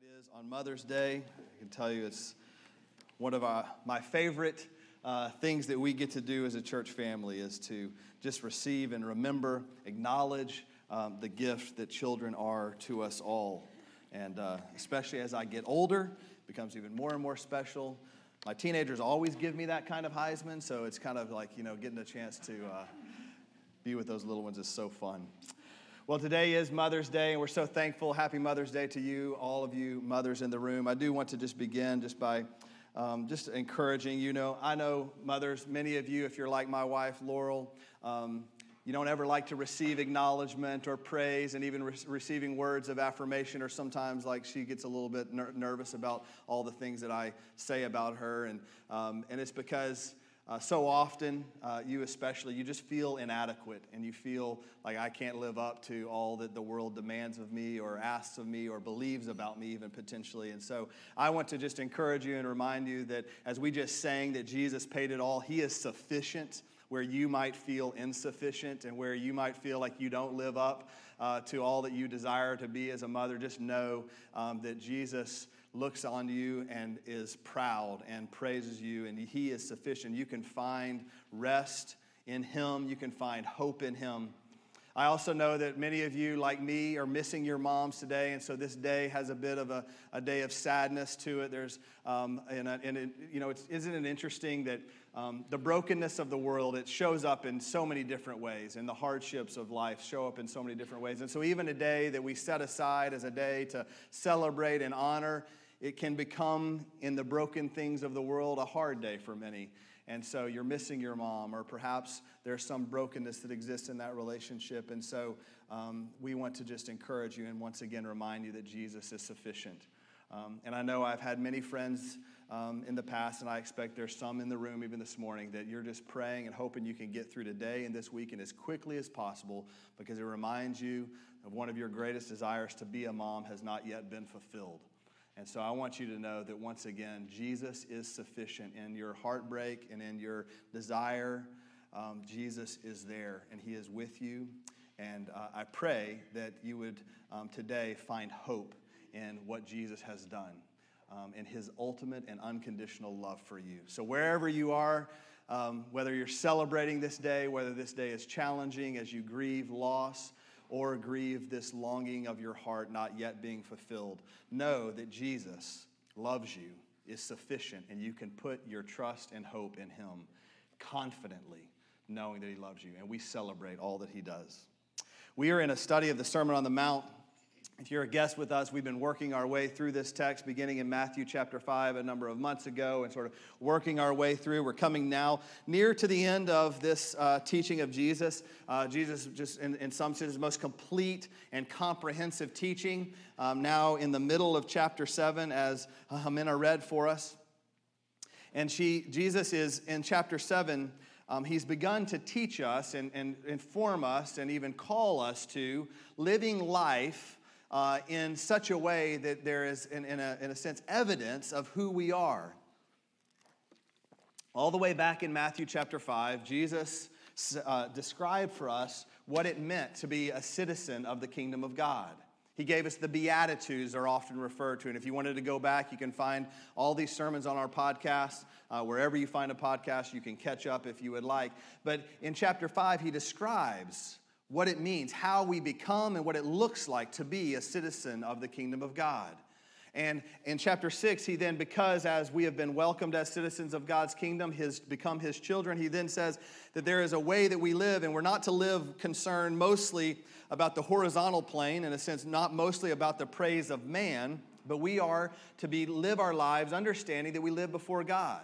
that is on Mother's Day. I can tell you it's one of our, my favorite uh, things that we get to do as a church family is to just receive and remember, acknowledge um, the gift that children are to us all. And uh, especially as I get older, it becomes even more and more special. My teenagers always give me that kind of Heisman, so it's kind of like, you know, getting a chance to uh, be with those little ones is so fun. Well, today is Mother's Day, and we're so thankful. Happy Mother's Day to you, all of you mothers in the room. I do want to just begin just by um, just encouraging you know i know mothers many of you if you're like my wife laurel um, you don't ever like to receive acknowledgement or praise and even re- receiving words of affirmation or sometimes like she gets a little bit ner- nervous about all the things that i say about her and, um, and it's because uh, so often, uh, you especially, you just feel inadequate and you feel like I can't live up to all that the world demands of me or asks of me or believes about me, even potentially. And so I want to just encourage you and remind you that as we just sang that Jesus paid it all, He is sufficient where you might feel insufficient and where you might feel like you don't live up uh, to all that you desire to be as a mother. Just know um, that Jesus looks on you and is proud and praises you, and He is sufficient. You can find rest in Him, you can find hope in Him. I also know that many of you, like me, are missing your moms today, and so this day has a bit of a, a day of sadness to it. There's, um, and, and it, you know, isn't it interesting that um, the brokenness of the world it shows up in so many different ways, and the hardships of life show up in so many different ways. And so, even a day that we set aside as a day to celebrate and honor it can become, in the broken things of the world, a hard day for many. And so you're missing your mom, or perhaps there's some brokenness that exists in that relationship. And so um, we want to just encourage you and once again remind you that Jesus is sufficient. Um, and I know I've had many friends um, in the past, and I expect there's some in the room even this morning that you're just praying and hoping you can get through today and this week and as quickly as possible because it reminds you of one of your greatest desires to be a mom has not yet been fulfilled. And so I want you to know that once again, Jesus is sufficient in your heartbreak and in your desire. Um, Jesus is there and He is with you. And uh, I pray that you would um, today find hope in what Jesus has done, um, in His ultimate and unconditional love for you. So wherever you are, um, whether you're celebrating this day, whether this day is challenging as you grieve loss, or grieve this longing of your heart not yet being fulfilled. Know that Jesus loves you, is sufficient, and you can put your trust and hope in Him confidently, knowing that He loves you. And we celebrate all that He does. We are in a study of the Sermon on the Mount. If you're a guest with us, we've been working our way through this text beginning in Matthew chapter 5 a number of months ago and sort of working our way through. We're coming now near to the end of this uh, teaching of Jesus. Uh, Jesus, just in, in some sense, most complete and comprehensive teaching. Um, now in the middle of chapter 7, as Hamina read for us. And she, Jesus is in chapter 7. Um, he's begun to teach us and, and inform us and even call us to living life uh, in such a way that there is, in, in, a, in a sense, evidence of who we are. All the way back in Matthew chapter 5, Jesus uh, described for us what it meant to be a citizen of the kingdom of God. He gave us the Beatitudes, are often referred to. And if you wanted to go back, you can find all these sermons on our podcast. Uh, wherever you find a podcast, you can catch up if you would like. But in chapter 5, he describes what it means, how we become, and what it looks like to be a citizen of the kingdom of God. And in chapter 6, he then, because as we have been welcomed as citizens of God's kingdom, his become his children, he then says that there is a way that we live, and we're not to live concerned mostly about the horizontal plane, in a sense, not mostly about the praise of man, but we are to be live our lives understanding that we live before God.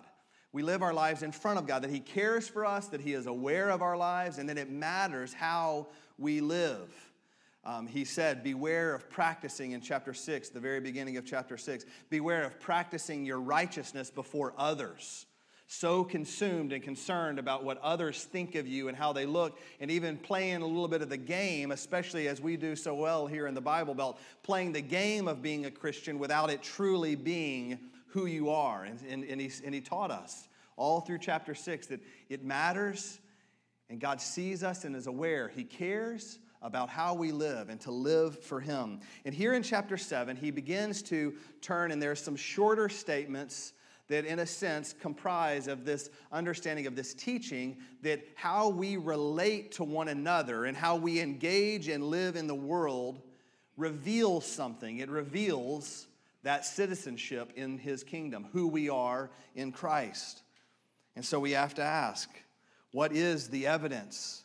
We live our lives in front of God, that He cares for us, that He is aware of our lives, and that it matters how we live. Um, he said, Beware of practicing in chapter 6, the very beginning of chapter 6. Beware of practicing your righteousness before others. So consumed and concerned about what others think of you and how they look, and even playing a little bit of the game, especially as we do so well here in the Bible Belt, playing the game of being a Christian without it truly being who you are. And, and, and, he, and he taught us all through chapter 6 that it matters and God sees us and is aware. He cares about how we live and to live for Him. And here in chapter 7, he begins to turn, and there's some shorter statements that, in a sense, comprise of this understanding of this teaching that how we relate to one another and how we engage and live in the world reveals something. It reveals that citizenship in His kingdom, who we are in Christ. And so we have to ask what is the evidence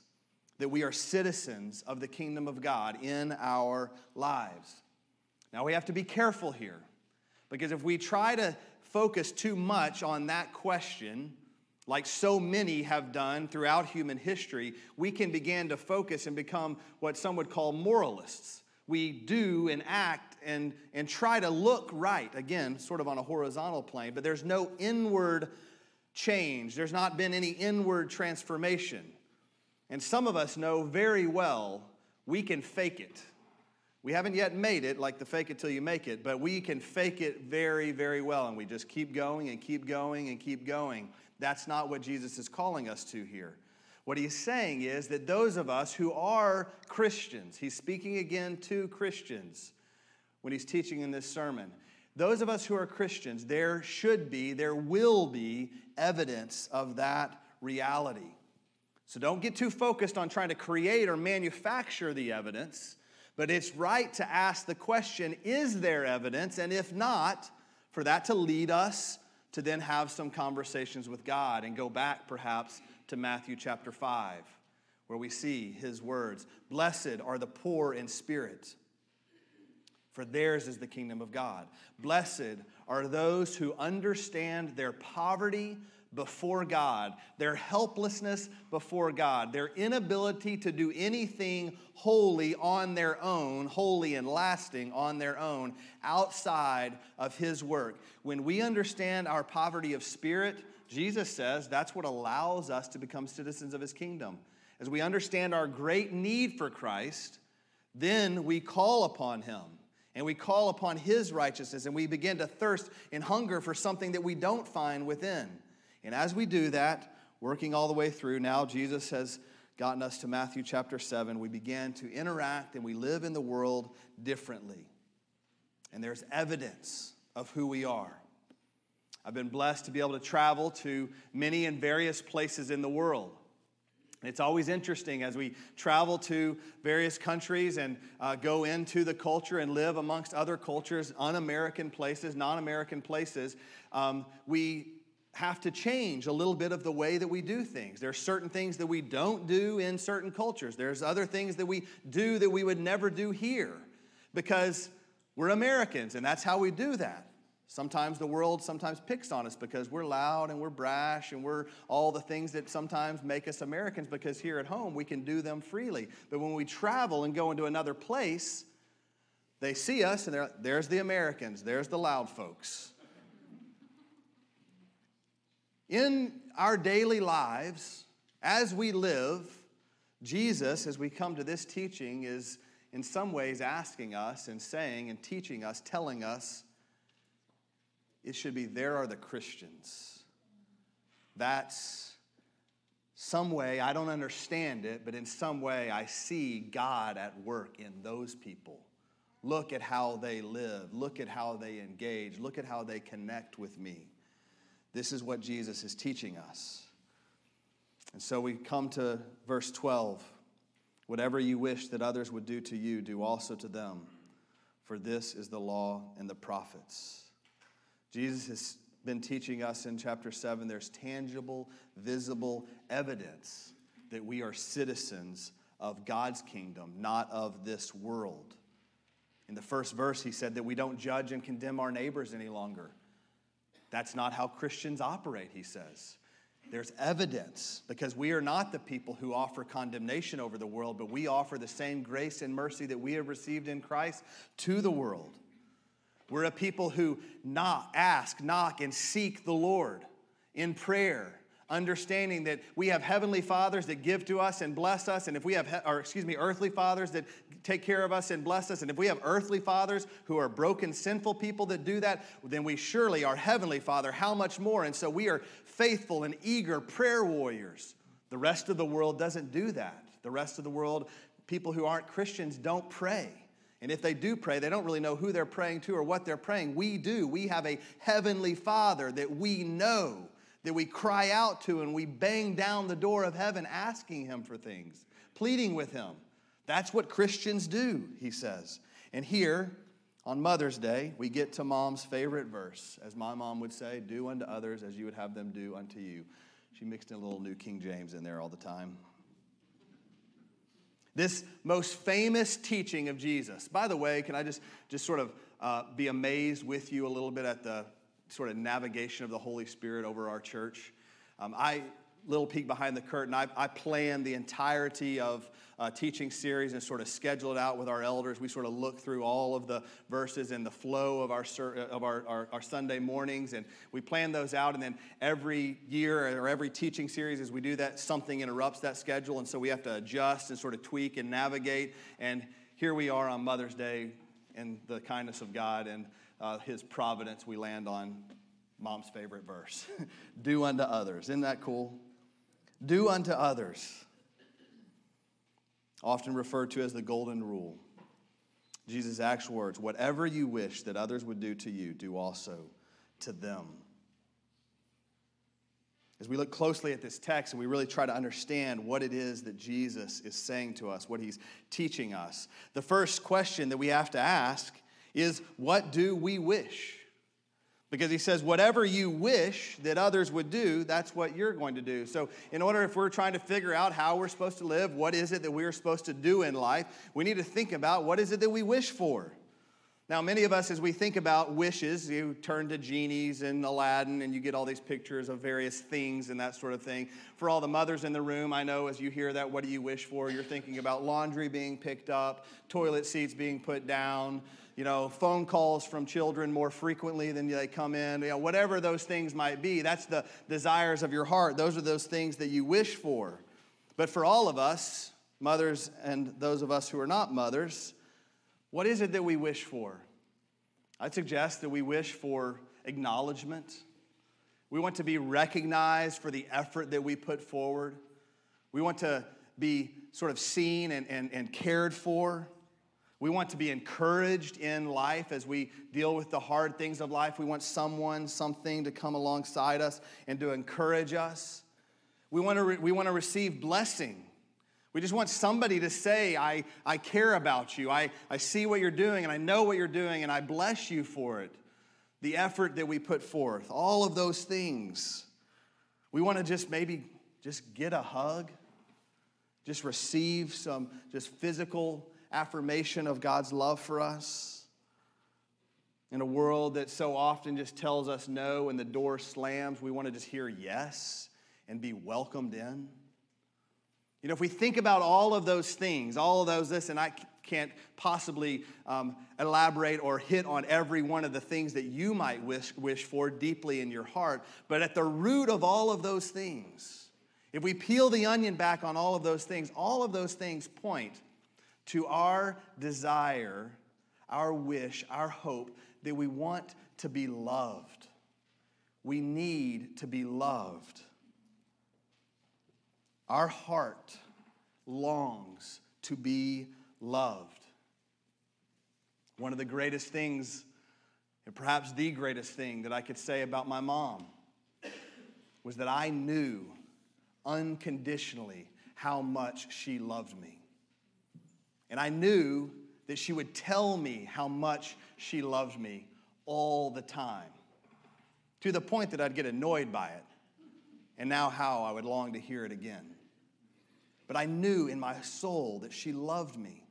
that we are citizens of the kingdom of God in our lives? Now we have to be careful here because if we try to focus too much on that question, like so many have done throughout human history, we can begin to focus and become what some would call moralists. We do and act and, and try to look right, again, sort of on a horizontal plane, but there's no inward change. There's not been any inward transformation. And some of us know very well we can fake it. We haven't yet made it like the fake it till you make it, but we can fake it very, very well. And we just keep going and keep going and keep going. That's not what Jesus is calling us to here. What he's saying is that those of us who are Christians, he's speaking again to Christians when he's teaching in this sermon. Those of us who are Christians, there should be, there will be evidence of that reality. So don't get too focused on trying to create or manufacture the evidence. But it's right to ask the question is there evidence? And if not, for that to lead us to then have some conversations with God and go back perhaps to Matthew chapter 5, where we see his words Blessed are the poor in spirit, for theirs is the kingdom of God. Blessed are those who understand their poverty before God, their helplessness before God, their inability to do anything holy on their own, holy and lasting on their own, outside of His work. When we understand our poverty of spirit, Jesus says that's what allows us to become citizens of His kingdom. As we understand our great need for Christ, then we call upon Him and we call upon His righteousness and we begin to thirst and hunger for something that we don't find within. And as we do that, working all the way through, now Jesus has gotten us to Matthew chapter 7. We begin to interact and we live in the world differently. And there's evidence of who we are. I've been blessed to be able to travel to many and various places in the world. It's always interesting as we travel to various countries and uh, go into the culture and live amongst other cultures, un American places, non American places. Um, we have to change a little bit of the way that we do things. There are certain things that we don't do in certain cultures. There's other things that we do that we would never do here because we're Americans and that's how we do that. Sometimes the world sometimes picks on us because we're loud and we're brash and we're all the things that sometimes make us Americans because here at home we can do them freely. But when we travel and go into another place, they see us and they're, there's the Americans, there's the loud folks. In our daily lives, as we live, Jesus, as we come to this teaching, is in some ways asking us and saying and teaching us, telling us, it should be there are the Christians. That's some way, I don't understand it, but in some way I see God at work in those people. Look at how they live. Look at how they engage. Look at how they connect with me. This is what Jesus is teaching us. And so we come to verse 12. Whatever you wish that others would do to you, do also to them, for this is the law and the prophets. Jesus has been teaching us in chapter 7 there's tangible, visible evidence that we are citizens of God's kingdom, not of this world. In the first verse, he said that we don't judge and condemn our neighbors any longer. That's not how Christians operate, he says. There's evidence because we are not the people who offer condemnation over the world, but we offer the same grace and mercy that we have received in Christ to the world. We're a people who knock, ask, knock, and seek the Lord in prayer understanding that we have heavenly fathers that give to us and bless us, and if we have, or excuse me, earthly fathers that take care of us and bless us, and if we have earthly fathers who are broken, sinful people that do that, then we surely are heavenly Father. How much more? And so we are faithful and eager prayer warriors. The rest of the world doesn't do that. The rest of the world people who aren't Christians don't pray. And if they do pray, they don't really know who they're praying to or what they're praying. We do. We have a heavenly Father that we know, that we cry out to, and we bang down the door of heaven asking Him for things, pleading with Him. That's what Christians do, he says. And here, on Mother's Day, we get to mom's favorite verse. As my mom would say, do unto others as you would have them do unto you. She mixed in a little New King James in there all the time. This most famous teaching of Jesus. By the way, can I just, just sort of uh, be amazed with you a little bit at the sort of navigation of the Holy Spirit over our church? Um, I, little peek behind the curtain, I, I planned the entirety of uh, teaching series and sort of schedule it out with our elders. We sort of look through all of the verses and the flow of our, of our, our, our Sunday mornings, and we plan those out. And then every year or every teaching series, as we do that, something interrupts that schedule, and so we have to adjust and sort of tweak and navigate. And here we are on Mother's Day, in the kindness of God and uh, His providence, we land on mom's favorite verse do unto others. Isn't that cool? Do unto others often referred to as the golden rule. Jesus' actual words whatever you wish that others would do to you, do also to them. As we look closely at this text and we really try to understand what it is that Jesus is saying to us, what he's teaching us, the first question that we have to ask is what do we wish? Because he says, whatever you wish that others would do, that's what you're going to do. So, in order, if we're trying to figure out how we're supposed to live, what is it that we're supposed to do in life, we need to think about what is it that we wish for. Now, many of us, as we think about wishes, you turn to genies and Aladdin and you get all these pictures of various things and that sort of thing. For all the mothers in the room, I know as you hear that, what do you wish for? You're thinking about laundry being picked up, toilet seats being put down, you know, phone calls from children more frequently than they come in, you know, whatever those things might be. That's the desires of your heart. Those are those things that you wish for. But for all of us, mothers and those of us who are not mothers, what is it that we wish for? I'd suggest that we wish for acknowledgement. We want to be recognized for the effort that we put forward. We want to be sort of seen and, and, and cared for. We want to be encouraged in life as we deal with the hard things of life. We want someone, something to come alongside us and to encourage us. We want to, re- we want to receive blessing. We just want somebody to say, I, I care about you. I, I see what you're doing and I know what you're doing and I bless you for it. The effort that we put forth, all of those things. We want to just maybe just get a hug, just receive some just physical affirmation of God's love for us. In a world that so often just tells us no and the door slams, we want to just hear yes and be welcomed in. You know, if we think about all of those things, all of those, this, and I can't possibly um, elaborate or hit on every one of the things that you might wish, wish for deeply in your heart, but at the root of all of those things, if we peel the onion back on all of those things, all of those things point to our desire, our wish, our hope that we want to be loved. We need to be loved. Our heart longs to be loved. One of the greatest things, and perhaps the greatest thing that I could say about my mom, was that I knew unconditionally how much she loved me. And I knew that she would tell me how much she loved me all the time, to the point that I'd get annoyed by it, and now how I would long to hear it again. But I knew in my soul that she loved me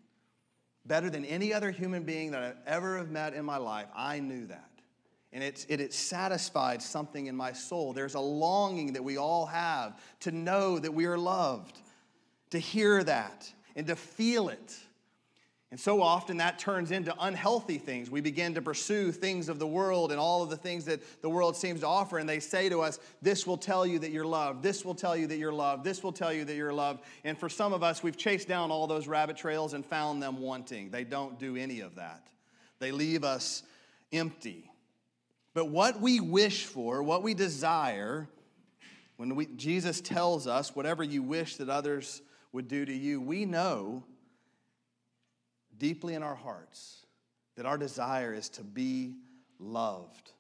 better than any other human being that I've ever have met in my life. I knew that. And it, it satisfied something in my soul. There's a longing that we all have to know that we are loved, to hear that, and to feel it. And so often that turns into unhealthy things. We begin to pursue things of the world and all of the things that the world seems to offer, and they say to us, This will tell you that you're loved. This will tell you that you're loved. This will tell you that you're loved. And for some of us, we've chased down all those rabbit trails and found them wanting. They don't do any of that, they leave us empty. But what we wish for, what we desire, when we, Jesus tells us, whatever you wish that others would do to you, we know deeply in our hearts that our desire is to be loved.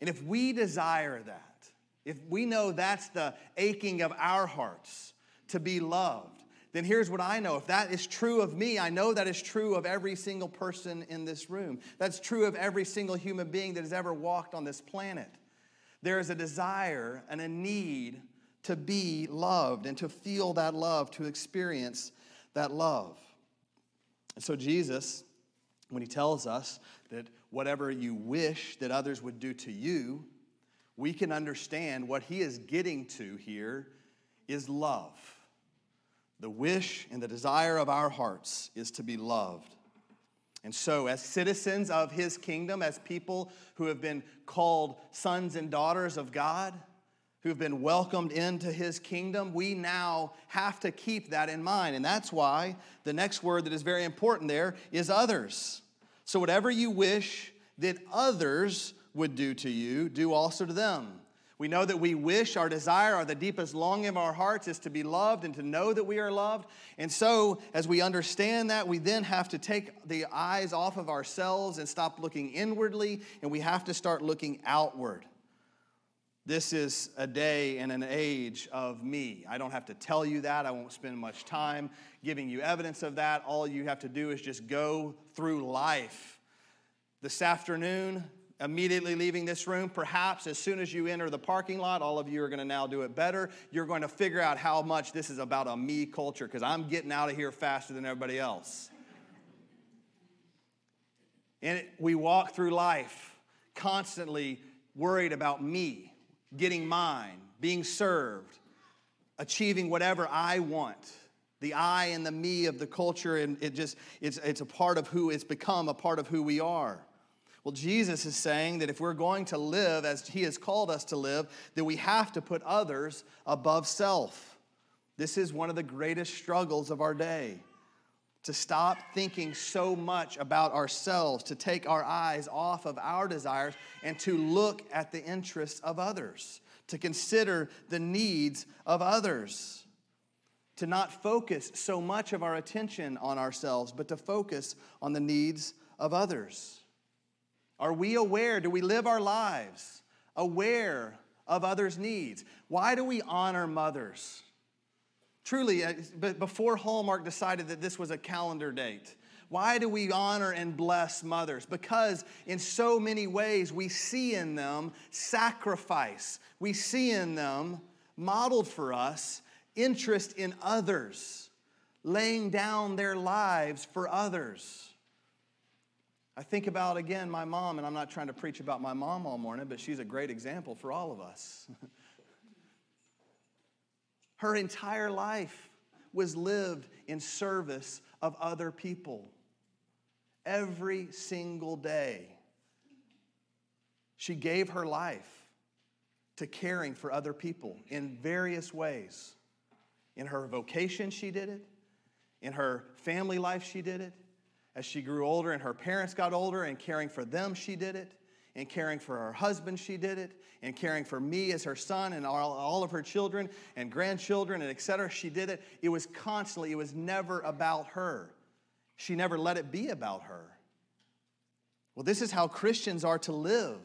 And if we desire that, if we know that's the aching of our hearts to be loved, then here's what I know. If that is true of me, I know that is true of every single person in this room. That's true of every single human being that has ever walked on this planet. There is a desire and a need to be loved and to feel that love, to experience that love. And so, Jesus, when he tells us that whatever you wish that others would do to you, we can understand what he is getting to here is love. The wish and the desire of our hearts is to be loved. And so, as citizens of his kingdom, as people who have been called sons and daughters of God, who have been welcomed into his kingdom, we now have to keep that in mind. And that's why the next word that is very important there is others. So, whatever you wish that others would do to you, do also to them. We know that we wish, our desire, or the deepest longing of our hearts is to be loved and to know that we are loved. And so, as we understand that, we then have to take the eyes off of ourselves and stop looking inwardly, and we have to start looking outward. This is a day and an age of me. I don't have to tell you that. I won't spend much time giving you evidence of that. All you have to do is just go through life. This afternoon, immediately leaving this room, perhaps as soon as you enter the parking lot, all of you are going to now do it better. You're going to figure out how much this is about a me culture because I'm getting out of here faster than everybody else. And we walk through life constantly worried about me, getting mine, being served, achieving whatever I want. The I and the me of the culture, and it just, it's, it's a part of who it's become, a part of who we are. Well, Jesus is saying that if we're going to live as He has called us to live, that we have to put others above self. This is one of the greatest struggles of our day. To stop thinking so much about ourselves, to take our eyes off of our desires, and to look at the interests of others, to consider the needs of others to not focus so much of our attention on ourselves, but to focus on the needs of others. Are we aware? Do we live our lives aware of others' needs? Why do we honor mothers? Truly, uh, before Hallmark decided that this was a calendar date, why do we honor and bless mothers? Because in so many ways we see in them sacrifice. We see in them modeled for us interest in others, laying down their lives for others. I think about, again, my mom, and I'm not trying to preach about my mom all morning, but she's a great example for all of us. Her entire life was lived in service of other people. Every single day, she gave her life to caring for other people in various ways. In her vocation, she did it. In her family life, she did it. As she grew older and her parents got older and caring for them, she did it. And caring for her husband, she did it. And caring for me as her son and all, all of her children and grandchildren and etc. She did it. It was constantly, it was never about her. She never let it be about her. Well, this is how Christians are to live.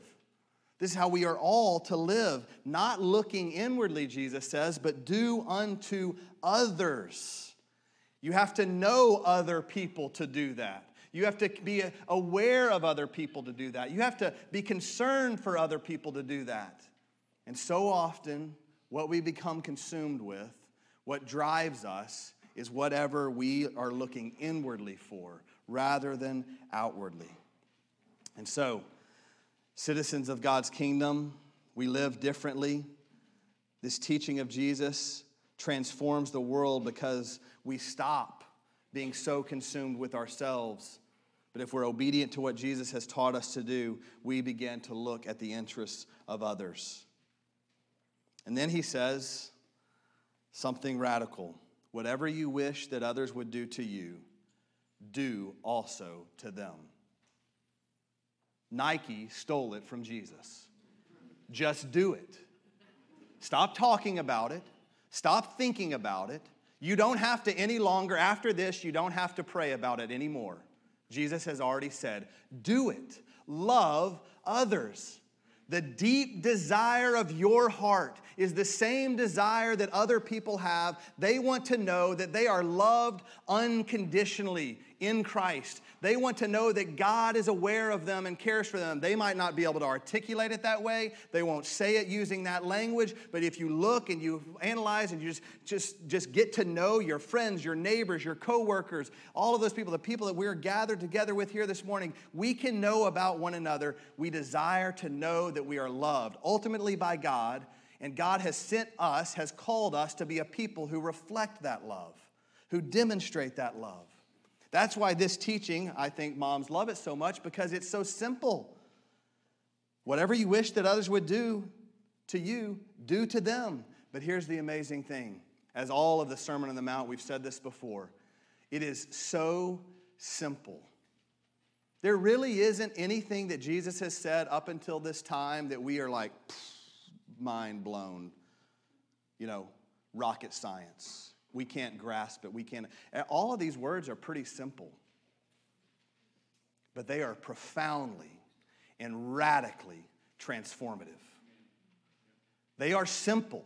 This is how we are all to live, not looking inwardly, Jesus says, but do unto others you have to know other people to do that. You have to be aware of other people to do that. You have to be concerned for other people to do that. And so often, what we become consumed with, what drives us, is whatever we are looking inwardly for rather than outwardly. And so, citizens of God's kingdom, we live differently. This teaching of Jesus transforms the world because we stop being so consumed with ourselves. But if we're obedient to what Jesus has taught us to do, we begin to look at the interests of others. And then he says something radical whatever you wish that others would do to you, do also to them. Nike stole it from Jesus. Just do it. Stop talking about it. Stop thinking about it. You don't have to any longer, after this, you don't have to pray about it anymore. Jesus has already said, do it. Love others. The deep desire of your heart is the same desire that other people have. They want to know that they are loved unconditionally in Christ. They want to know that God is aware of them and cares for them. They might not be able to articulate it that way. They won't say it using that language, but if you look and you analyze and you just just just get to know your friends, your neighbors, your coworkers, all of those people, the people that we're gathered together with here this morning, we can know about one another. We desire to know that we are loved ultimately by God, and God has sent us, has called us to be a people who reflect that love, who demonstrate that love. That's why this teaching, I think moms love it so much because it's so simple. Whatever you wish that others would do to you, do to them. But here's the amazing thing as all of the Sermon on the Mount, we've said this before, it is so simple. There really isn't anything that Jesus has said up until this time that we are like mind blown, you know, rocket science. We can't grasp it. We can't. All of these words are pretty simple, but they are profoundly and radically transformative. They are simple.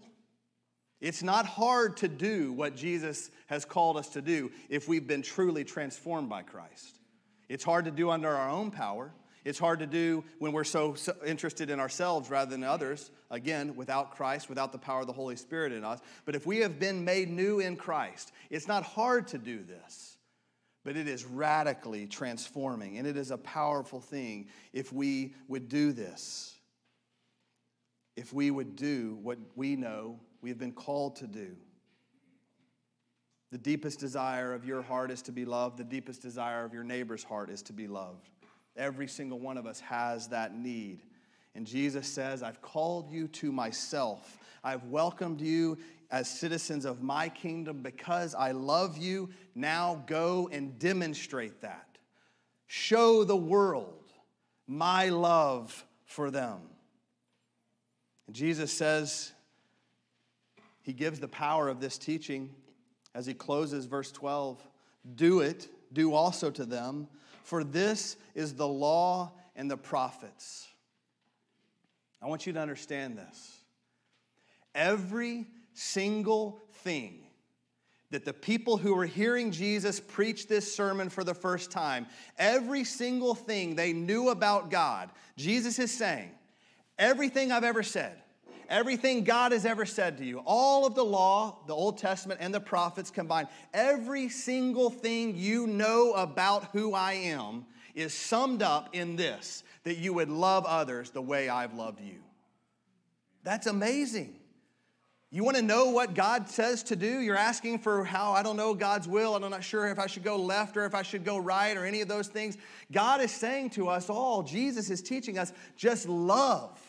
It's not hard to do what Jesus has called us to do if we've been truly transformed by Christ. It's hard to do under our own power. It's hard to do when we're so, so, interested in ourselves rather than others, again, without Christ, without the power of the Holy Spirit in us. But if we have been made new in Christ, it's not hard to do this, but it is radically transforming. And it is a powerful thing if we would do this. If we would do what we know we have been called to do. The deepest desire of your heart is to be loved. The deepest desire of your neighbor's heart is to be loved. Every single one of us has that need. And Jesus says, I've called you to myself. I've welcomed you as citizens of my kingdom because I love you. Now go and demonstrate that. Show the world my love for them. And Jesus says, He gives the power of this teaching as He closes verse 12 do it, do also to them for this is the law and the prophets. I want you to understand this. Every single thing that the people who were hearing Jesus preach this sermon for the first time, every single thing they knew about God, Jesus is saying, everything I've ever said, everything God has ever said to you, all of the law, the Old Testament, and the prophets combined, every single thing you know about who I am is summed up in this that you would love others the way I've loved you. That's amazing. You want to know what God says to do? You're asking for how I don't know God's will, I'm not sure if I should go left or if I should go right or any of those things. God is saying to us all, Jesus is teaching us just love.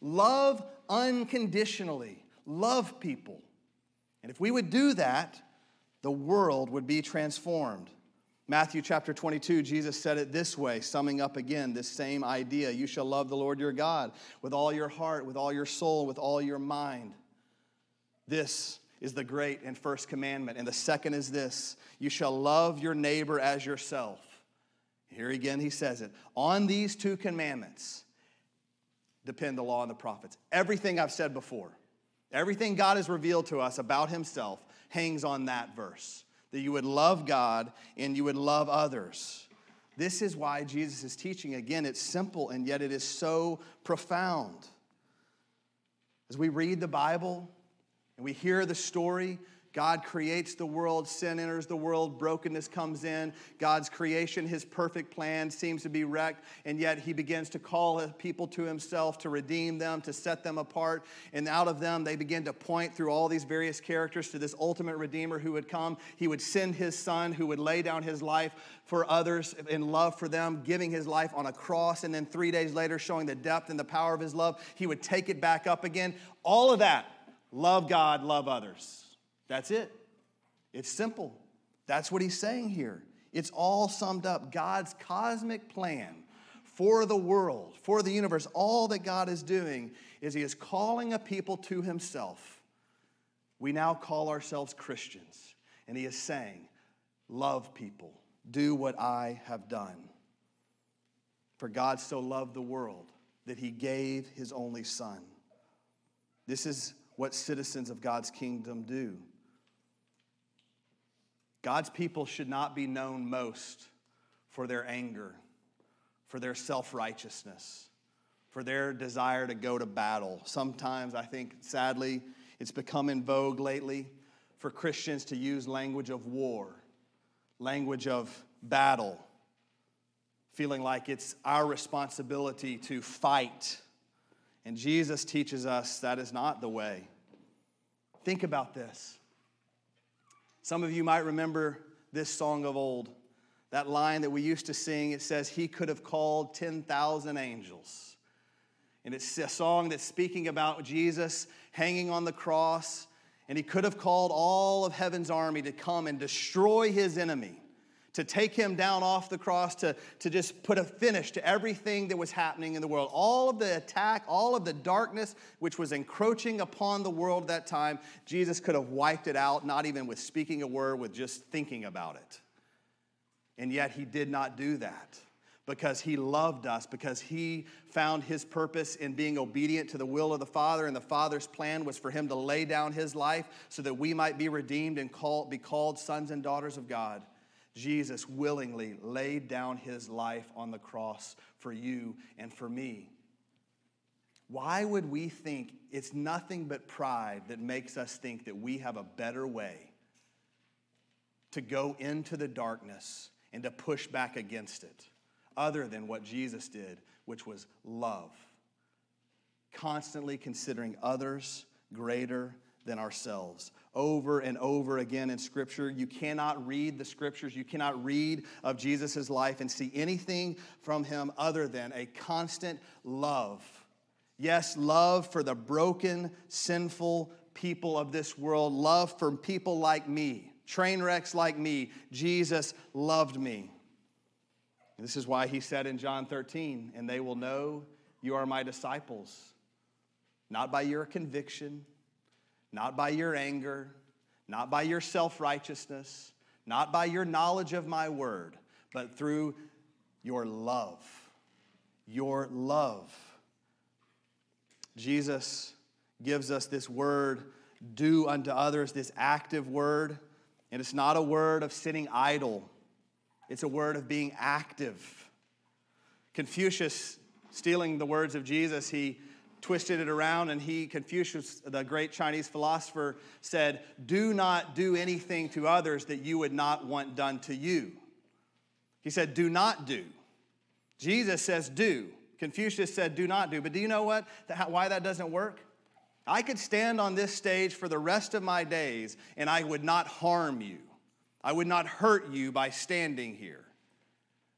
Love unconditionally. Love people. And if we would do that, the world would be transformed. Matthew chapter 22, Jesus said it this way, summing up again this same idea You shall love the Lord your God with all your heart, with all your soul, with all your mind. This is the great and first commandment. And the second is this You shall love your neighbor as yourself. Here again, he says it. On these two commandments, depend the law and the prophets. Everything I've said before, everything God has revealed to us about himself hangs on that verse that you would love God and you would love others. This is why Jesus is teaching. Again, it's simple and yet it is so profound. As we read the Bible and we hear the story, God creates the world, sin enters the world, brokenness comes in. God's creation, his perfect plan seems to be wrecked, and yet he begins to call people to himself to redeem them, to set them apart. And out of them, they begin to point through all these various characters to this ultimate redeemer who would come. He would send his son, who would lay down his life for others in love for them, giving his life on a cross, and then three days later, showing the depth and the power of his love. He would take it back up again. All of that love God, love others. That's it. It's simple. That's what he's saying here. It's all summed up. God's cosmic plan for the world, for the universe, all that God is doing is he is calling a people to himself. We now call ourselves Christians. And he is saying, Love people, do what I have done. For God so loved the world that he gave his only Son. This is what citizens of God's kingdom do. God's people should not be known most for their anger, for their self righteousness, for their desire to go to battle. Sometimes, I think, sadly, it's become in vogue lately for Christians to use language of war, language of battle, feeling like it's our responsibility to fight. And Jesus teaches us that is not the way. Think about this. Some of you might remember this song of old. That line that we used to sing, it says, He could have called 10,000 angels. And it's a song that's speaking about Jesus hanging on the cross, and He could have called all of heaven's army to come and destroy His enemy to take him down off the cross, to, to just put a finish to everything that was happening in the world. All of the attack, all of the darkness which was encroaching upon the world at that time, Jesus could have wiped it out, not even with speaking a word, with just thinking about it. And yet he did not do that because he loved us, because he found his purpose in being obedient to the will of the Father, and the Father's plan was for him to lay down his life so that we might be redeemed and call, be called sons and daughters of God. Jesus willingly laid down his life on the cross for you and for me. Why would we think it's nothing but pride that makes us think that we have a better way to go into the darkness and to push back against it, other than what Jesus did, which was love? Constantly considering others greater than ourselves over and over again in Scripture. You cannot read the Scriptures, you cannot read of Jesus' life and see anything from him other than a constant love. Yes, love for the broken, sinful people of this world, love for people like me, train wrecks like me. Jesus loved me. And this is why he said in John 13, and they will know you are my disciples, not by your conviction not by your anger, not by your self righteousness, not by your knowledge of my word, but through your love. Your love. Jesus gives us this word, do unto others, this active word. And it's not a word of sitting idle, it's a word of being active. Confucius, stealing the words of Jesus, he twisted it around, and he, Confucius, the great Chinese philosopher, said, Do not do anything to others that you would not want done to you. He said, Do not do. Jesus says, Do. Confucius said, Do not do. But do you know what? Why that doesn't work? I could stand on this stage for the rest of my days and I would not harm you. I would not hurt you by standing here.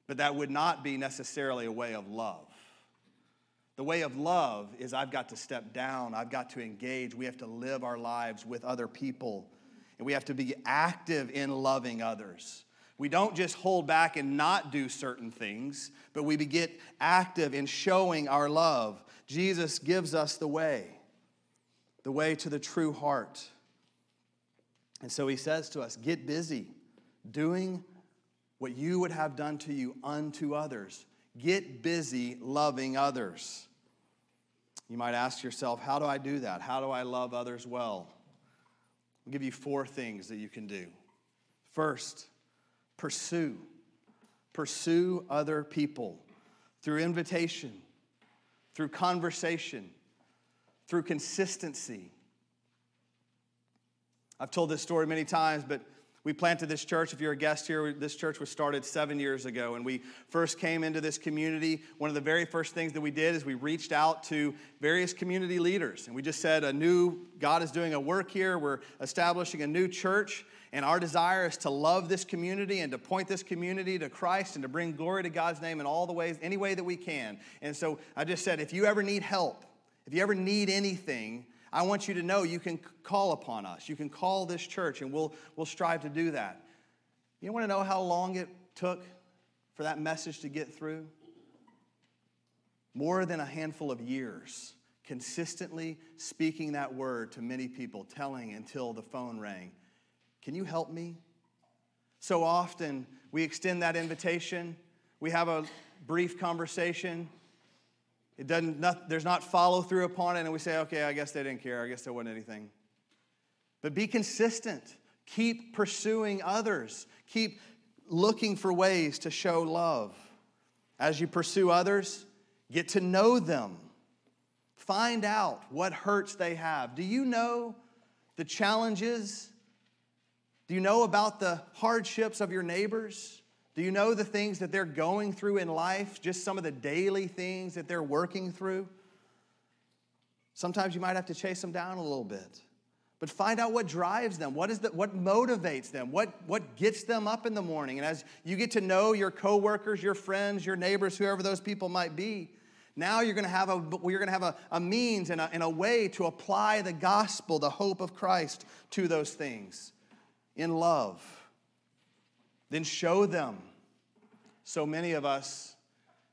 But that would not be necessarily a way of love. The way of love is I've got to step down, I've got to engage, we have to live our lives with other people, and we have to be active in loving others. We don't just hold back and not do certain things, but we get active in showing our love. Jesus gives us the way, the way to the true heart. And so he says to us, Get busy doing what you would have done to you unto others. Get busy loving others. You might ask yourself, how do I do that? How do I love others well? I'll give you four things that you can do. First, pursue. Pursue other people through invitation, through conversation, through consistency. I've told this story many times, but we planted this church. If you're a guest here, this church was started seven years ago. And we first came into this community. One of the very first things that we did is we reached out to various community leaders. And we just said, a new, God is doing a work here. We're establishing a new church. And our desire is to love this community and to point this community to Christ and to bring glory to God's name in all the ways, any way that we can. And so I just said, if you ever need help, if you ever need anything, I want you to know you can call upon us. You can call this church, and we'll, we'll strive to do that. You want to know how long it took for that message to get through? More than a handful of years, consistently speaking that word to many people, telling until the phone rang Can you help me? So often we extend that invitation, we have a brief conversation. It doesn't, not, there's not follow through upon it, and we say, okay, I guess they didn't care. I guess there wasn't anything. But be consistent. Keep pursuing others. Keep looking for ways to show love. As you pursue others, get to know them. Find out what hurts they have. Do you know the challenges? Do you know about the hardships of your neighbors? Do you know the things that they're going through in life? Just some of the daily things that they're working through? Sometimes you might have to chase them down a little bit. But find out what drives them, what, is the, what motivates them, what, what gets them up in the morning. And as you get to know your coworkers, your friends, your neighbors, whoever those people might be, now you're going to have a, you're going to have a, a means and a, and a way to apply the gospel, the hope of Christ, to those things in love. Then show them. So many of us,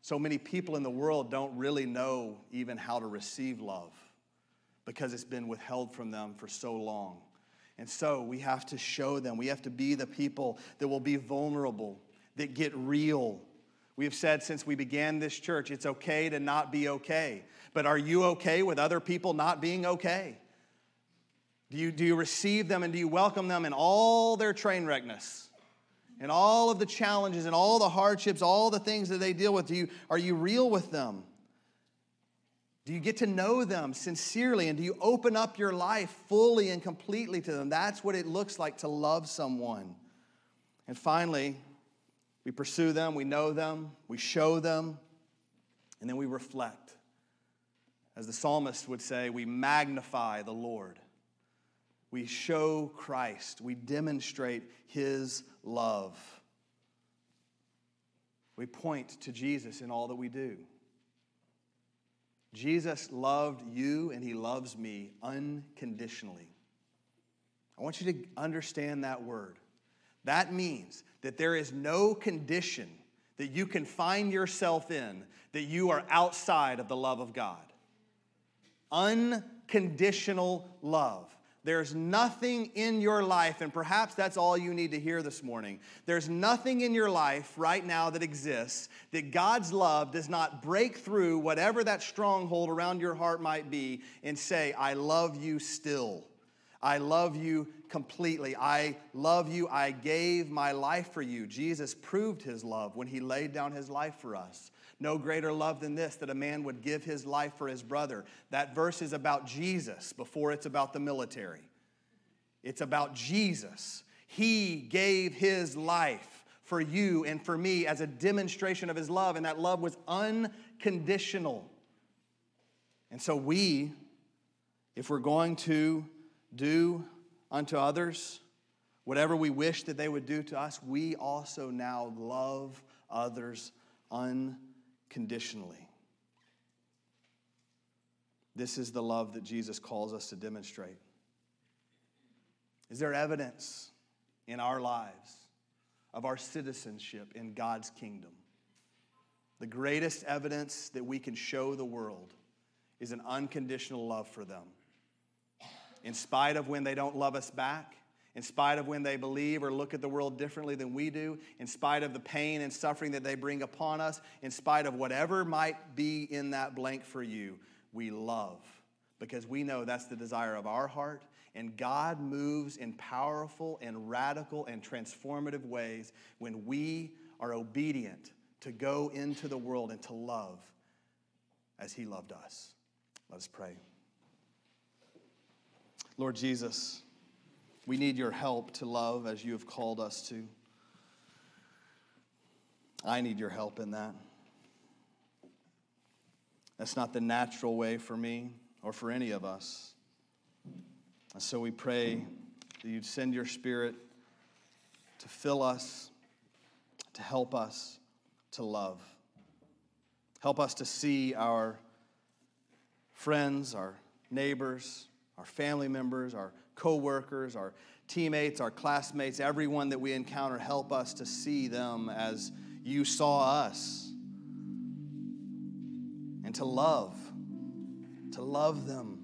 so many people in the world don't really know even how to receive love because it's been withheld from them for so long. And so we have to show them. We have to be the people that will be vulnerable, that get real. We have said since we began this church, it's okay to not be okay. But are you okay with other people not being okay? Do you, do you receive them and do you welcome them in all their train wreckness? And all of the challenges and all the hardships, all the things that they deal with, do you, are you real with them? Do you get to know them sincerely? And do you open up your life fully and completely to them? That's what it looks like to love someone. And finally, we pursue them, we know them, we show them, and then we reflect. As the psalmist would say, we magnify the Lord. We show Christ. We demonstrate his love. We point to Jesus in all that we do. Jesus loved you and he loves me unconditionally. I want you to understand that word. That means that there is no condition that you can find yourself in that you are outside of the love of God. Unconditional love. There's nothing in your life, and perhaps that's all you need to hear this morning. There's nothing in your life right now that exists that God's love does not break through whatever that stronghold around your heart might be and say, I love you still. I love you completely. I love you. I gave my life for you. Jesus proved his love when he laid down his life for us. No greater love than this that a man would give his life for his brother. That verse is about Jesus before it's about the military. It's about Jesus. He gave his life for you and for me as a demonstration of his love, and that love was unconditional. And so, we, if we're going to do unto others whatever we wish that they would do to us, we also now love others unconditionally conditionally. This is the love that Jesus calls us to demonstrate. Is there evidence in our lives of our citizenship in God's kingdom? The greatest evidence that we can show the world is an unconditional love for them. In spite of when they don't love us back, in spite of when they believe or look at the world differently than we do, in spite of the pain and suffering that they bring upon us, in spite of whatever might be in that blank for you, we love because we know that's the desire of our heart. And God moves in powerful and radical and transformative ways when we are obedient to go into the world and to love as He loved us. Let us pray. Lord Jesus, we need your help to love as you have called us to. I need your help in that. That's not the natural way for me or for any of us. And so we pray that you'd send your spirit to fill us, to help us to love. Help us to see our friends, our neighbors, our family members, our coworkers, our teammates, our classmates, everyone that we encounter, help us to see them as you saw us. And to love, to love them.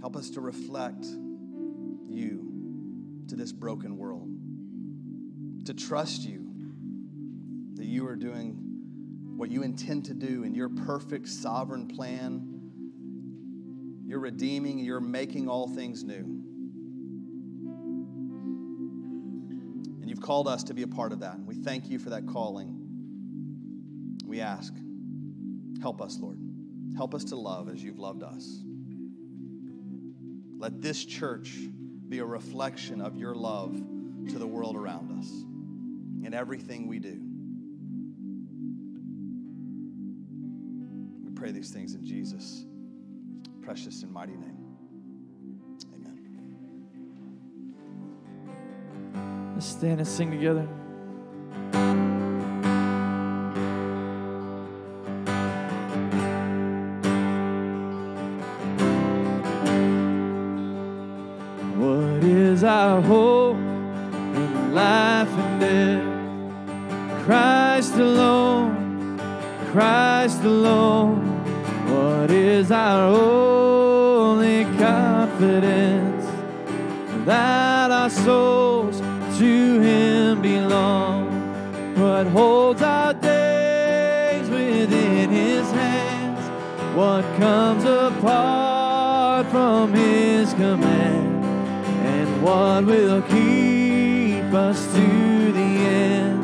Help us to reflect you to this broken world, to trust you that you are doing what you intend to do in your perfect sovereign plan. You're redeeming, you're making all things new. And you've called us to be a part of that. And we thank you for that calling. We ask, help us, Lord. Help us to love as you've loved us. Let this church be a reflection of your love to the world around us in everything we do. We pray these things in Jesus' precious and mighty name. Amen. Let's stand and sing together. What holds our days within His hands? What comes apart from His command? And what will keep us to the end?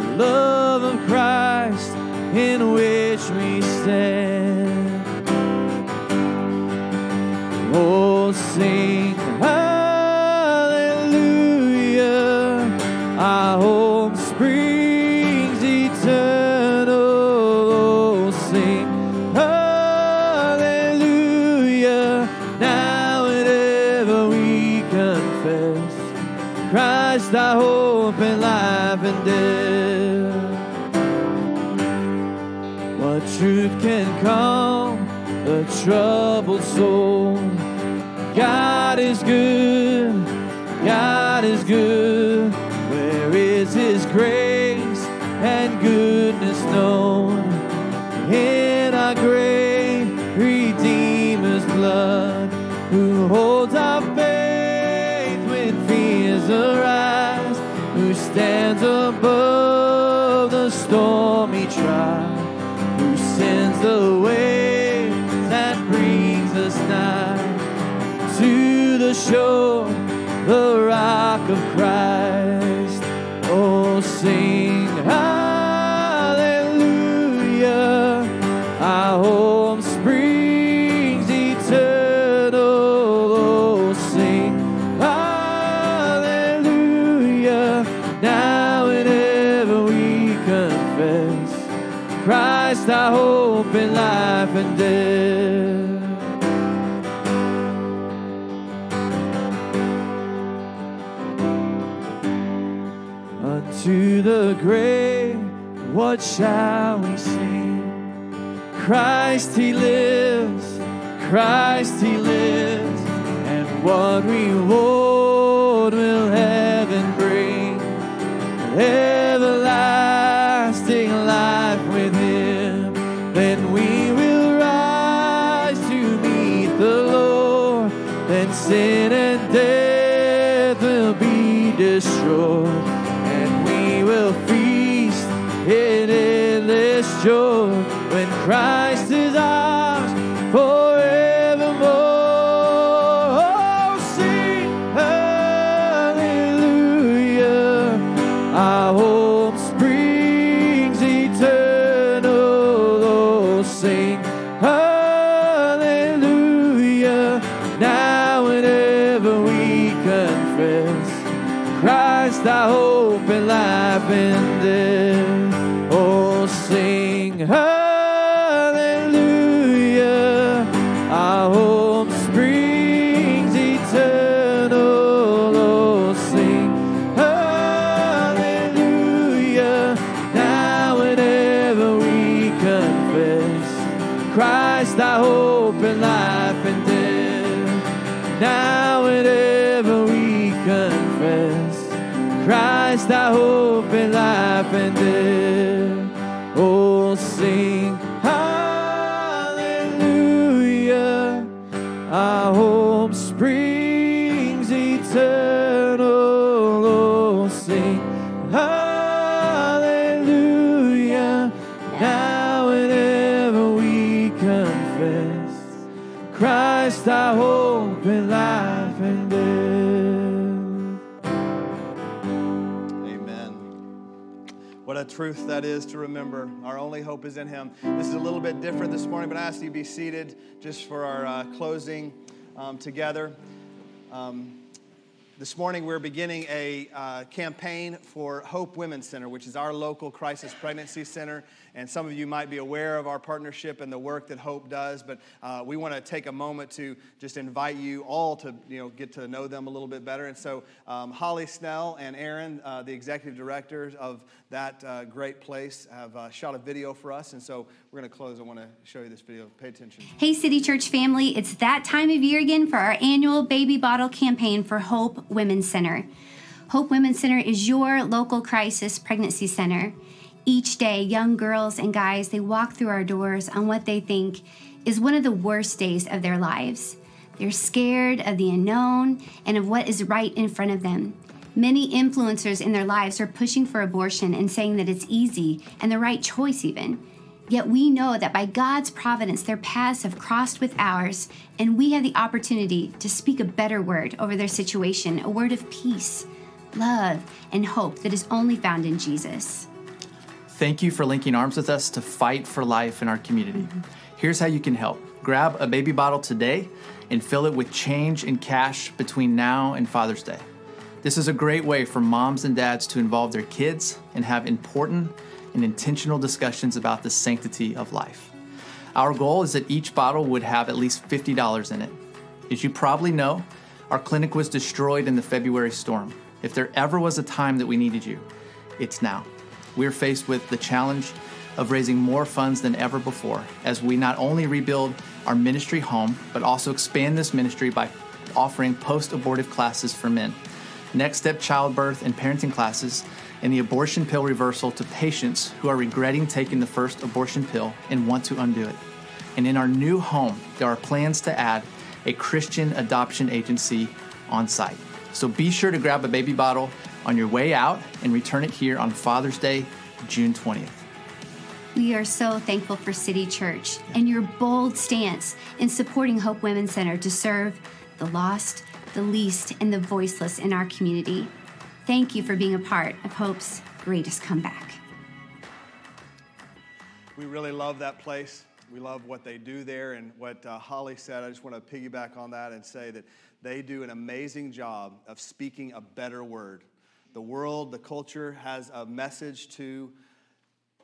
The love of Christ in which we stand. Can calm a troubled soul? God is good, God is good. Where is His grace the the rock of Christ. Oh, sing what shall we sing? Christ he lives, Christ he lives, and what reward will heaven bring? Everlasting life with him, then we will rise to meet the Lord, then sin and death joy when Christ is ours forevermore. Oh, sing hallelujah. Our hope springs eternal. Oh, sing hallelujah. Now and ever we confess Christ our hope and life and death. Truth that is to remember. Our only hope is in Him. This is a little bit different this morning, but I ask you to be seated just for our uh, closing um, together. Um, this morning, we're beginning a uh, campaign for Hope Women's Center, which is our local crisis pregnancy center. And some of you might be aware of our partnership and the work that Hope does, but uh, we want to take a moment to just invite you all to you know, get to know them a little bit better. And so, um, Holly Snell and Aaron, uh, the executive directors of that uh, great place, have uh, shot a video for us. And so, we're going to close. I want to show you this video. Pay attention. Hey, City Church family, it's that time of year again for our annual baby bottle campaign for Hope Women's Center. Hope Women's Center is your local crisis pregnancy center. Each day, young girls and guys, they walk through our doors on what they think is one of the worst days of their lives. They're scared of the unknown and of what is right in front of them. Many influencers in their lives are pushing for abortion and saying that it's easy and the right choice, even. Yet we know that by God's providence, their paths have crossed with ours, and we have the opportunity to speak a better word over their situation a word of peace, love, and hope that is only found in Jesus. Thank you for linking arms with us to fight for life in our community. Mm-hmm. Here's how you can help grab a baby bottle today and fill it with change and cash between now and Father's Day. This is a great way for moms and dads to involve their kids and have important and intentional discussions about the sanctity of life. Our goal is that each bottle would have at least $50 in it. As you probably know, our clinic was destroyed in the February storm. If there ever was a time that we needed you, it's now we're faced with the challenge of raising more funds than ever before as we not only rebuild our ministry home, but also expand this ministry by offering post abortive classes for men, next step childbirth and parenting classes, and the abortion pill reversal to patients who are regretting taking the first abortion pill and want to undo it. And in our new home, there are plans to add a Christian adoption agency on site. So be sure to grab a baby bottle on your way out and return it here on Father's Day, June 20th. We are so thankful for City Church and your bold stance in supporting Hope Women's Center to serve the lost, the least, and the voiceless in our community. Thank you for being a part of Hope's greatest comeback. We really love that place. We love what they do there and what uh, Holly said. I just want to piggyback on that and say that they do an amazing job of speaking a better word the world, the culture has a message to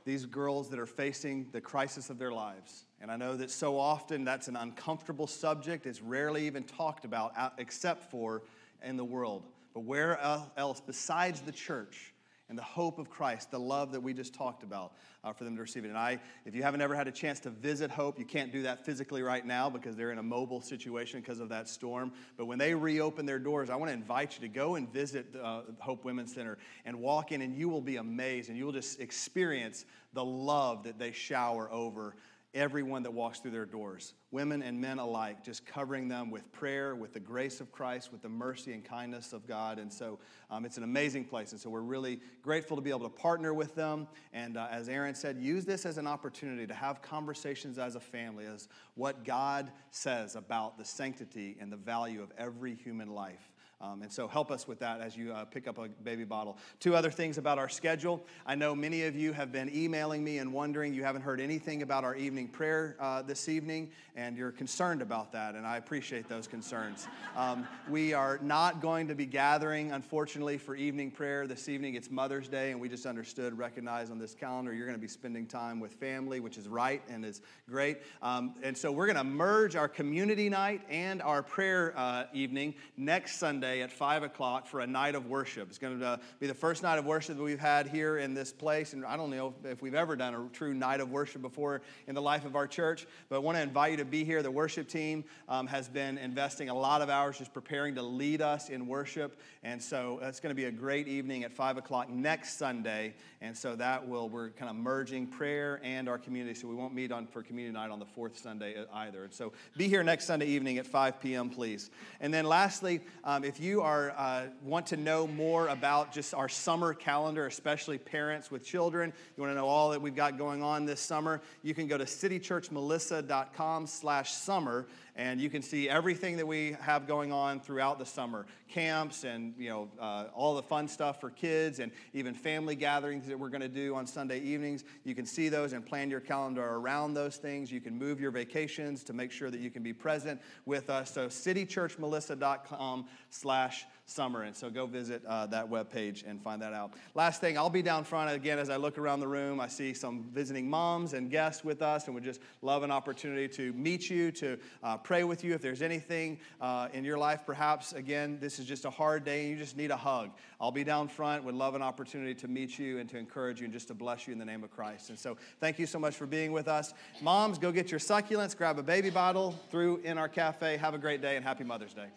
these girls that are facing the crisis of their lives. And I know that so often that's an uncomfortable subject. It's rarely even talked about except for in the world. But where else besides the church and the hope of Christ, the love that we just talked about uh, for them to receive it. And I, if you haven't ever had a chance to visit Hope, you can't do that physically right now because they're in a mobile situation because of that storm. But when they reopen their doors, I want to invite you to go and visit uh, Hope Women's Center and walk in, and you will be amazed and you will just experience the love that they shower over everyone that walks through their doors, women and men alike, just covering them with prayer, with the grace of Christ, with the mercy and kindness of God. And so um, it's an amazing place. And so we're really grateful to be able to partner with them. And uh, as Aaron said, use this as an opportunity to have conversations as a family, as what God says about the sanctity and the value of every human life. Um, and so help us with that as you uh, pick up a baby bottle. Two other things about our schedule. I know many of you have been emailing me and wondering you haven't heard anything about our evening prayer uh, this evening, and you're concerned about that, and I appreciate those concerns. Um, we are not going to be gathering, unfortunately, for evening prayer this evening. It's Mother's Day, and we just understood, recognized on this calendar, you're going to be spending time with family, which is right and is great. Um, and so we're going to merge our community night and our prayer uh, evening next Sunday Sunday at 5 o'clock for a night of worship. It's going to uh, be the first night of worship that we've had here in this place. And I don't know if we've ever done a true night of worship before in the life of our church, but I want to invite you to be here. The worship team um, has been investing a lot of hours just preparing to lead us in worship. And so it's going to be a great evening at 5 o'clock next Sunday. And so that will, we're kind of merging prayer and our community. So we won't meet on for community night on the fourth Sunday either. And so be here next Sunday evening at 5 p.m., please. And then lastly, um, if you are uh, want to know more about just our summer calendar, especially parents with children, you want to know all that we've got going on this summer, you can go to citychurchmelissa.com slash summer and you can see everything that we have going on throughout the summer. Camps and you know uh, all the fun stuff for kids and even family gatherings that we're going to do on sunday evenings. You can see those and plan your calendar around those things. You can move your vacations to make sure that you can be present with us. So citychurchmelissa.com slash summer. And so go visit uh, that webpage and find that out. Last thing, I'll be down front again as I look around the room. I see some visiting moms and guests with us, and would just love an opportunity to meet you, to uh, pray with you. If there's anything uh, in your life, perhaps, again, this is just a hard day and you just need a hug. I'll be down front, would love an opportunity to meet you and to encourage you and just to bless you in the name of Christ. And so thank you so much for being with us. Moms, go get your succulents, grab a baby bottle through in our cafe. Have a great day and happy Mother's Day.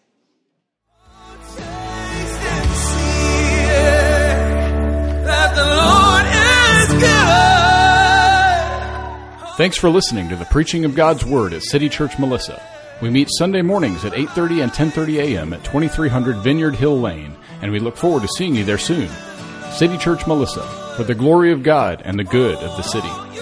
Thanks for listening to the preaching of God's Word at City Church Melissa. We meet Sunday mornings at 8:30 and 10:30 a.m. at 2300 Vineyard Hill Lane, and we look forward to seeing you there soon. City Church Melissa, for the glory of God and the good of the city.